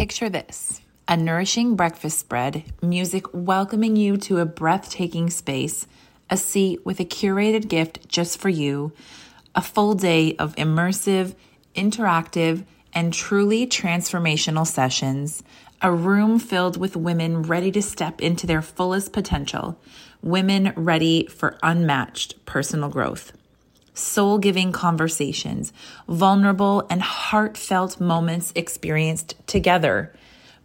Picture this a nourishing breakfast spread, music welcoming you to a breathtaking space, a seat with a curated gift just for you, a full day of immersive, interactive, and truly transformational sessions, a room filled with women ready to step into their fullest potential, women ready for unmatched personal growth. Soul giving conversations, vulnerable and heartfelt moments experienced together,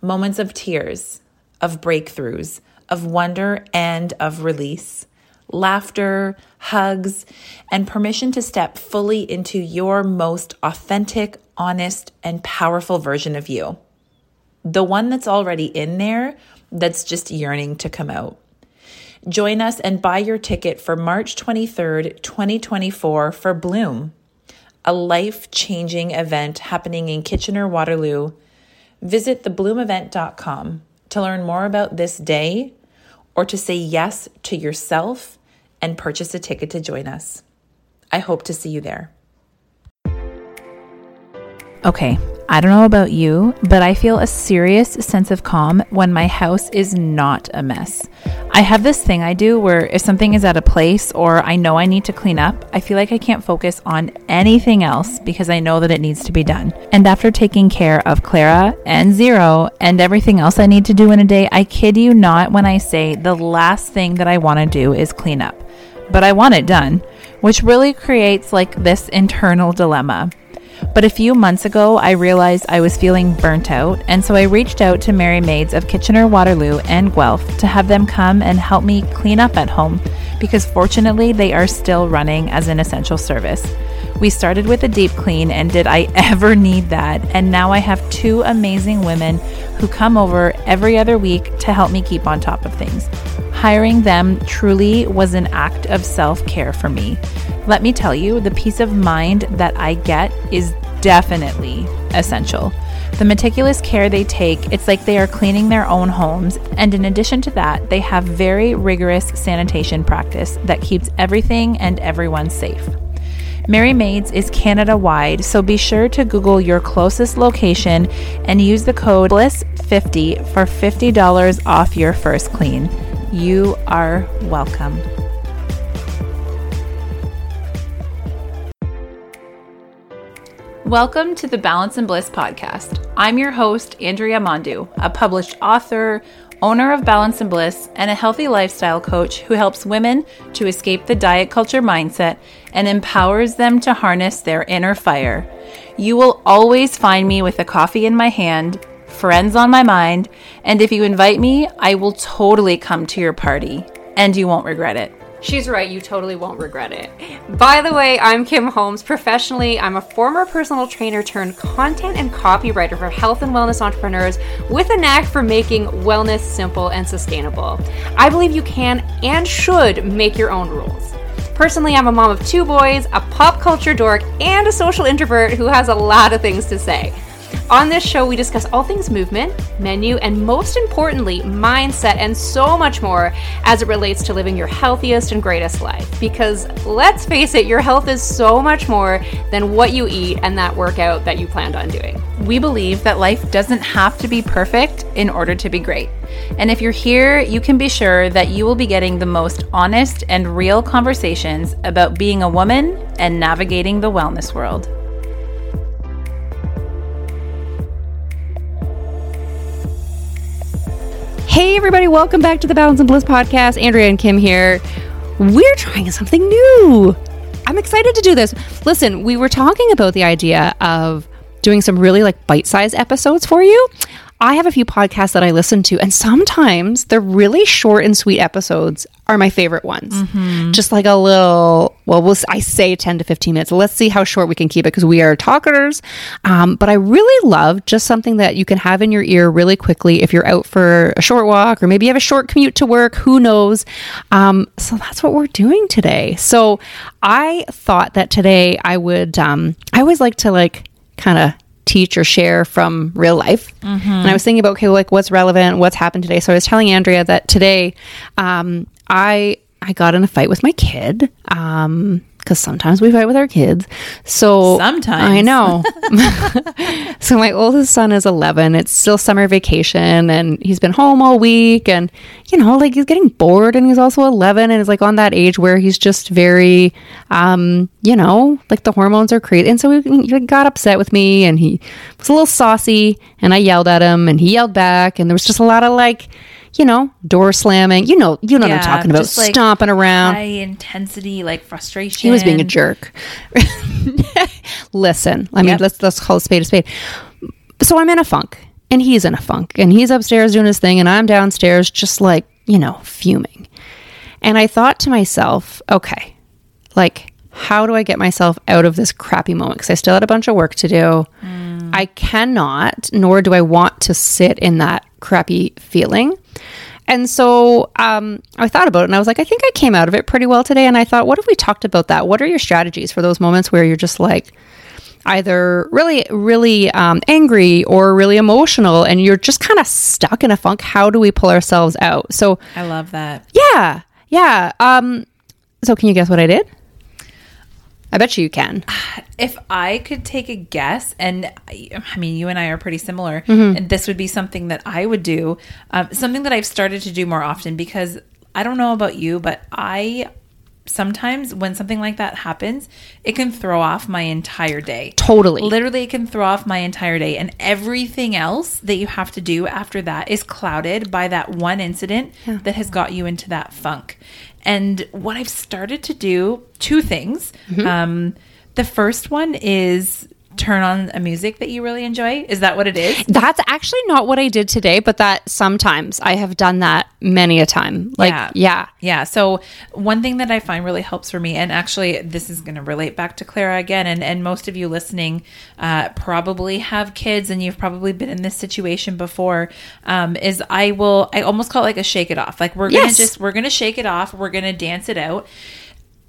moments of tears, of breakthroughs, of wonder and of release, laughter, hugs, and permission to step fully into your most authentic, honest, and powerful version of you. The one that's already in there that's just yearning to come out. Join us and buy your ticket for March 23rd, 2024 for Bloom, a life changing event happening in Kitchener Waterloo. Visit thebloomevent.com to learn more about this day or to say yes to yourself and purchase a ticket to join us. I hope to see you there. Okay, I don't know about you, but I feel a serious sense of calm when my house is not a mess. I have this thing I do where if something is out of place or I know I need to clean up, I feel like I can't focus on anything else because I know that it needs to be done. And after taking care of Clara and Zero and everything else I need to do in a day, I kid you not when I say the last thing that I want to do is clean up. But I want it done, which really creates like this internal dilemma. But a few months ago, I realized I was feeling burnt out, and so I reached out to Merry Maids of Kitchener Waterloo and Guelph to have them come and help me clean up at home, because fortunately, they are still running as an essential service. We started with a deep clean, and did I ever need that? And now I have two amazing women who come over every other week to help me keep on top of things. Hiring them truly was an act of self care for me. Let me tell you, the peace of mind that I get is definitely essential. The meticulous care they take, it's like they are cleaning their own homes. And in addition to that, they have very rigorous sanitation practice that keeps everything and everyone safe. Merry Maids is Canada wide, so be sure to Google your closest location and use the code BLISS50 for $50 off your first clean. You are welcome. Welcome to the Balance and Bliss podcast. I'm your host, Andrea Mondu, a published author, owner of Balance and Bliss, and a healthy lifestyle coach who helps women to escape the diet culture mindset and empowers them to harness their inner fire. You will always find me with a coffee in my hand, friends on my mind, and if you invite me, I will totally come to your party, and you won't regret it. She's right, you totally won't regret it. By the way, I'm Kim Holmes. Professionally, I'm a former personal trainer turned content and copywriter for health and wellness entrepreneurs with a knack for making wellness simple and sustainable. I believe you can and should make your own rules. Personally, I'm a mom of two boys, a pop culture dork, and a social introvert who has a lot of things to say. On this show, we discuss all things movement, menu, and most importantly, mindset, and so much more as it relates to living your healthiest and greatest life. Because let's face it, your health is so much more than what you eat and that workout that you planned on doing. We believe that life doesn't have to be perfect in order to be great. And if you're here, you can be sure that you will be getting the most honest and real conversations about being a woman and navigating the wellness world. Hey, everybody, welcome back to the Balance and Bliss podcast. Andrea and Kim here. We're trying something new. I'm excited to do this. Listen, we were talking about the idea of doing some really like bite sized episodes for you. I have a few podcasts that I listen to, and sometimes the really short and sweet episodes are my favorite ones. Mm-hmm. Just like a little, well, we'll, I say 10 to 15 minutes. Let's see how short we can keep it because we are talkers. Um, but I really love just something that you can have in your ear really quickly if you're out for a short walk or maybe you have a short commute to work. Who knows? Um, so that's what we're doing today. So I thought that today I would, um, I always like to like kind of teach or share from real life. Mm-hmm. And I was thinking about, okay, like what's relevant, what's happened today. So I was telling Andrea that today um, I I got in a fight with my kid. Um, because sometimes we fight with our kids. So Sometimes. I know. so my oldest son is 11. It's still summer vacation and he's been home all week and you know, like he's getting bored and he's also 11 and is like on that age where he's just very um, you know, like the hormones are crazy. And so he, he got upset with me and he was a little saucy and I yelled at him and he yelled back and there was just a lot of like you know, door slamming. You know, you know what I'm talking about. like, Stomping around. High intensity, like frustration. He was being a jerk. Listen, I mean, Yep. let's let's call a spade a spade. So I'm in a funk, and he's in a funk, and he's upstairs doing his thing, and I'm downstairs just like you know fuming. And I thought to myself, okay, like how do I get myself out of this crappy moment? Because I still had a bunch of work to do. Mm. I cannot, nor do I want to sit in that crappy feeling. And so um, I thought about it and I was like, I think I came out of it pretty well today. And I thought, what if we talked about that? What are your strategies for those moments where you're just like either really, really um, angry or really emotional and you're just kind of stuck in a funk? How do we pull ourselves out? So, I love that. yeah, yeah. Um, so, can you guess what I did? I bet you you can. If I could take a guess, and I I mean, you and I are pretty similar, Mm-hmm. and this would be something that I would do, um, something that I've started to do more often because I don't know about you, but I sometimes when something like that happens, it can throw off my entire day. Totally. Literally, it can throw off my entire day, and everything else that you have to do after that is clouded by that one incident that has got you into that funk. And what I've started to do, two things. Um, the first one is turn on a music that you really enjoy. Is that what it is? That's actually not what I did today, but that sometimes I have done that many a time. Like, Yeah. yeah. Yeah. So one thing that I find really helps for me, and actually this is going to relate back to Clara again, and, and most of you listening uh, probably have kids and you've probably been in this situation before, um, is I will, I almost call it like a shake it off. Like we're going to Yes. just, we're going to shake it off. We're going to dance it out.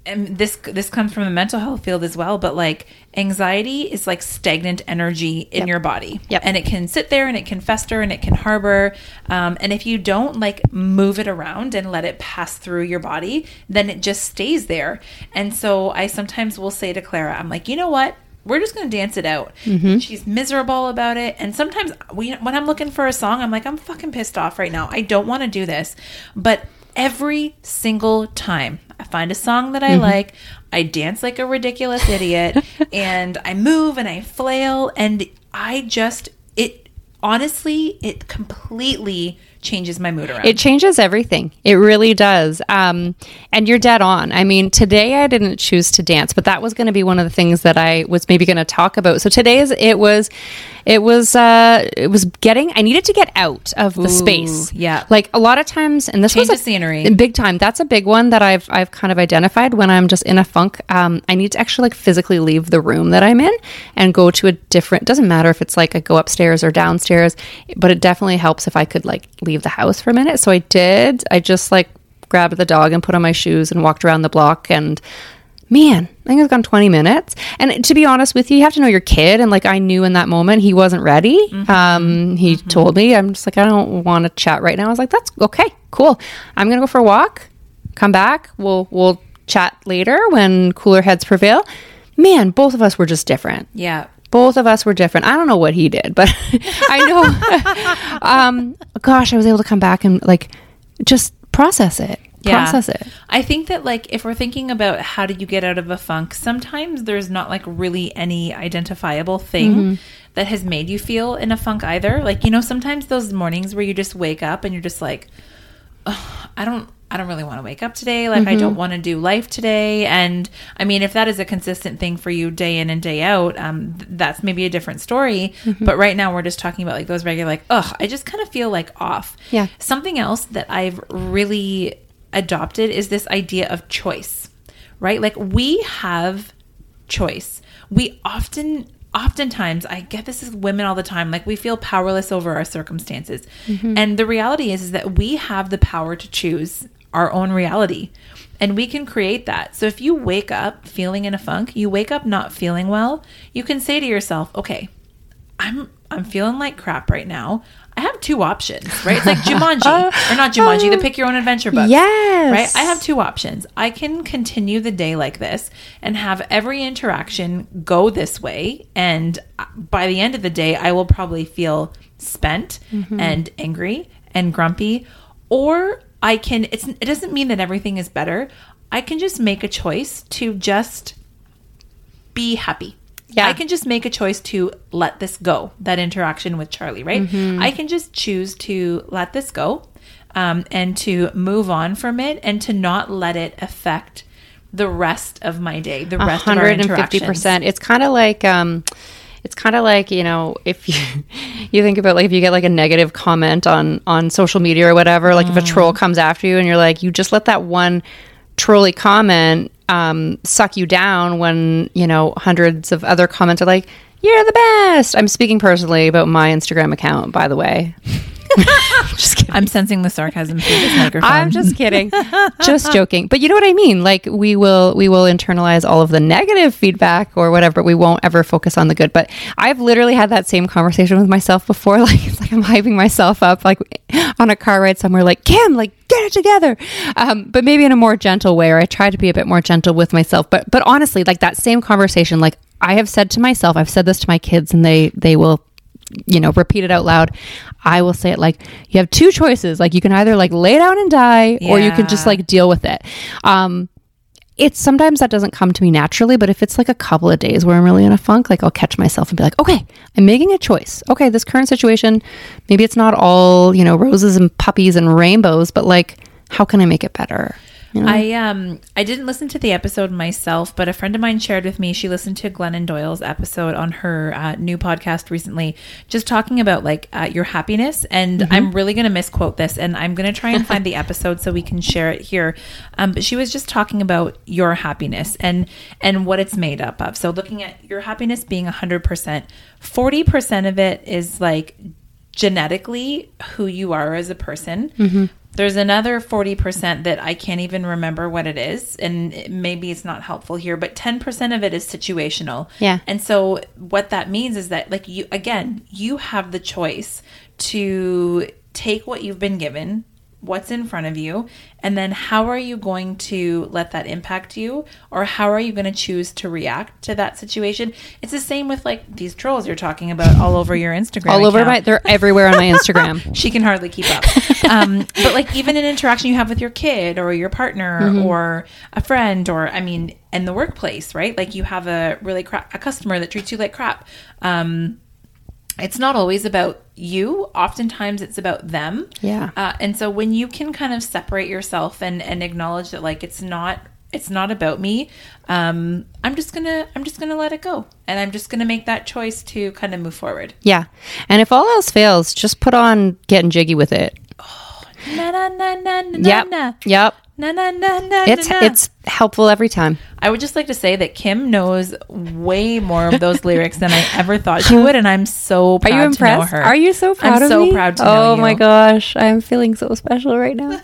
And this this comes from the mental health field as well, but like anxiety is like stagnant energy in your body, Yep. and it can sit there and it can fester and it can harbor. Um, and if you don't like move it around and let it pass through your body, then it just stays there. And so I sometimes will say to Clara, I'm like, you know what? We're just going to dance it out. She's miserable about it. And sometimes we, when I'm looking for a song, I'm like, I'm fucking pissed off right now. I don't want to do this. But every single time I find a song that I like, I dance like a ridiculous idiot and I move and I flail and I just it honestly it completely changes my mood around. It changes everything. It really does. Um, and you're dead on. I mean, today I didn't choose to dance, but that was going to be one of the things that I was maybe going to talk about. So today's it was, it was, uh, it was getting. I needed to get out of the space. yeah. like a lot of times, and this Change was a- scenery. big time. That's a big one that I've I've kind of identified when I'm just in a funk. Um, I need to actually like physically leave the room that I'm in and go to a different. Doesn't matter if it's like I go upstairs or downstairs, but it definitely helps if I could like leave the house for a minute. So I did. I just like grabbed the dog and put on my shoes and walked around the block and. Man, I think it's gone 20 minutes. And to be honest with you, you have to know your kid. And like I knew in that moment he wasn't ready. Um, he told me, I'm just like, I don't want to chat right now. I was like, that's okay, cool. I'm gonna go for a walk come back. We'll we'll chat later when cooler heads prevail. Man, both of us were just different. yeah. Both of us were different. I don't know what he did, but I know. um, gosh, I was able to come back and like just process it. Process it. I think that like if we're thinking about how do you get out of a funk, sometimes there's not like really any identifiable thing Mm-hmm. that has made you feel in a funk either. Like you know, sometimes those mornings where you just wake up and you're just like, "Ugh, I don't. I don't really want to wake up today. Like I Mm-hmm. don't want to do life today. And I mean, if that is a consistent thing for you day in and day out, um, th- that's maybe a different story. Mm-hmm. But right now we're just talking about like those regular, like, ugh, I just kind of feel like off. Yeah. Something else that I've really adopted is this idea of choice, right? Like we have choice. We often oftentimes I get this as women all the time like we feel powerless over our circumstances. Mm-hmm. And the reality is is that we have the power to choose our own reality. And we can create that. So if you wake up feeling in a funk, you wake up not feeling well, you can say to yourself, "Okay, I'm I'm feeling like crap right now. I have two options, right? It's like Jumanji or not Jumanji, the um, pick your own adventure book. Yes. Right? I have two options. I can continue the day like this and have every interaction go this way and by the end of the day I will probably feel spent mm-hmm. and angry and grumpy or I can it's it doesn't mean that everything is better. I can just make a choice to just be happy. Yeah. I can just make a choice to let this go, that interaction with Charlie, right? Mm-hmm. I can just choose to let this go um, and to move on from it and to not let it affect the rest of my day, the rest of our interactions. 150%. It's kind of like um it's kind of like, you know, if you you think about like if you get like a negative comment on on social media or whatever, like if a troll Mm. comes after you and you're like you just let that one trolly comment um suck you down when, you know, hundreds of other comments are like you're the best. I'm speaking personally about my Instagram account, by the way. just kidding. I'm sensing the sarcasm through this microphone. I'm just kidding. just joking. But you know what I mean? Like we will we will internalize all of the negative feedback or whatever, but we won't ever focus on the good. But I've literally had that same conversation with myself before. Like it's like I'm hyping myself up like on a car ride somewhere like Kim, like get it together. Um, but maybe in a more gentle way, or I try to be a bit more gentle with myself. But but honestly, like that same conversation, like I have said to myself, I've said this to my kids and they they will you know repeat it out loud i will say it like you have two choices like you can either like lay down and die or you can just like deal with it. Um it's sometimes that doesn't come to me naturally but if it's like a couple of days where i'm really in a funk like i'll catch myself and be like okay i'm making a choice. Okay this current situation maybe it's not all you know roses and puppies and rainbows but like how can i make it better you know? I um I didn't listen to the episode myself, but a friend of mine shared with me. She listened to Glennon Doyle's episode on her uh, new podcast recently, just talking about like uh, your happiness. And I'm really going to misquote this, and I'm going to try and find the episode so we can share it here. Um, but she was just talking about your happiness and and what it's made up of. So looking at your happiness being 100 percent, 40 percent of it is like genetically who you are as a person. There's another 40% that I can't even remember what it is. And maybe it's not helpful here, but 10% of it is situational. Yeah. And so what that means is that, like, you, again, you have the choice to take what you've been given, what's in front of you, and then how are you going to let that impact you? Or how are you going to choose to react to that situation? It's the same with like these trolls you're talking about all over your Instagram. all over my they're everywhere on my instagram she can hardly keep up. Um, but like even an interaction you have with your kid or your partner or a friend or I mean, in the workplace, right? Like you have a really crap a customer that treats you like crap. Um, it's not always about you. Oftentimes, it's about them. Yeah. Uh, and so when you can kind of separate yourself and and acknowledge that like it's not it's not about me um i'm just gonna i'm just gonna let it go and i'm just gonna make that choice to kind of move forward yeah and if all else fails just put on getting jiggy with it na na na na na yep na yep Na na na na. it's na, na. it's helpful every time I would just like to say that Kim knows way more of those lyrics than I ever thought she would, and I'm so proud Are you to know impressed? her. Are you so proud I'm of so me? proud to know Oh you. my gosh, I'm feeling so special right now.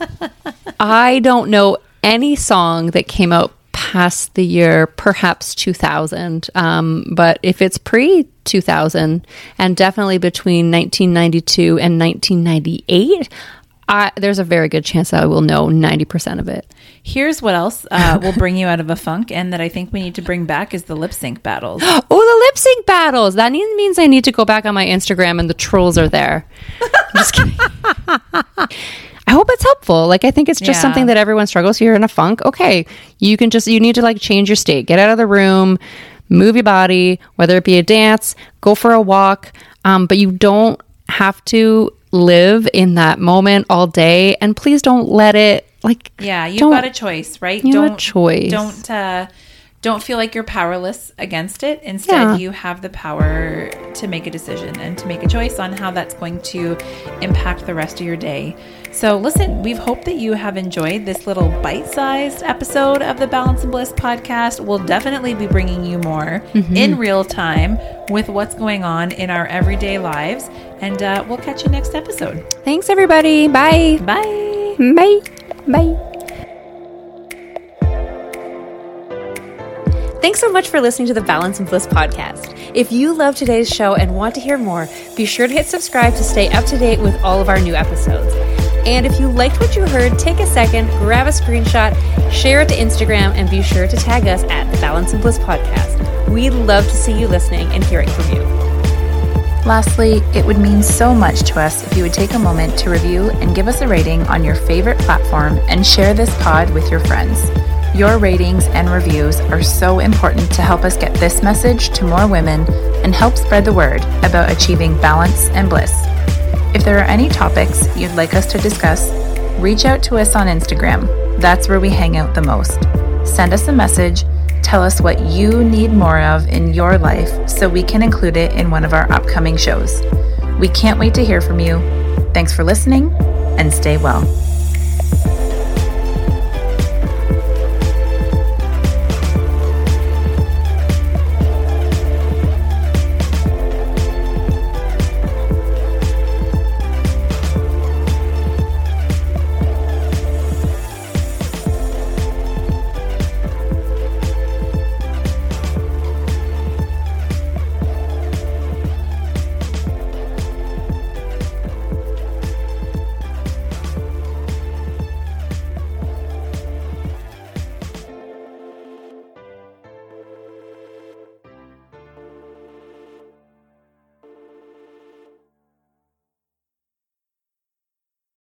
I don't know any song that came out past the year perhaps 2000 um, but if it's pre 2000 and definitely between 1992 and 1998 I, there's a very good chance that I will know 90% of it. Here's what else uh, will bring you out of a funk, and that I think we need to bring back is the lip sync battles. Oh, the lip sync battles. That means means I need to go back on my Instagram and the trolls are there. I'm just kidding. I hope it's helpful. Like I think it's just Yeah. something that everyone struggles. You're in a funk. Okay. You can just you need to like change your state. Get out of the room, move your body, whether it be a dance, go for a walk. Um, but you don't have to live in that moment all day. And please don't let it like Yeah, you've got a choice, right? You have a don't choice. Don't uh, don't feel like you're powerless against it. Instead, Yeah. you have the power to make a decision and to make a choice on how that's going to impact the rest of your day. So, listen, we've hoped that you have enjoyed this little bite-sized episode of the Balance and Bliss podcast. We'll definitely be bringing you more Mm-hmm. in real time with what's going on in our everyday lives, and uh, we'll catch you next episode. Thanks everybody. Bye. Bye. Bye. Bye. Thanks so much for listening to the Balance and Bliss podcast. If you love today's show and want to hear more, be sure to hit subscribe to stay up to date with all of our new episodes. And if you liked what you heard, take a second, grab a screenshot, share it to Instagram, and be sure to tag us at the Balance and Bliss podcast. We'd love to see you listening and hearing from you. Lastly, it would mean so much to us if you would take a moment to review and give us a rating on your favorite platform and share this pod with your friends. Your ratings and reviews are so important to help us get this message to more women and help spread the word about achieving balance and bliss. If there are any topics you'd like us to discuss, reach out to us on Instagram. That's where we hang out the most. Send us a message Tell us what you need more of in your life so we can include it in one of our upcoming shows. We can't wait to hear from you. Thanks for listening and stay well.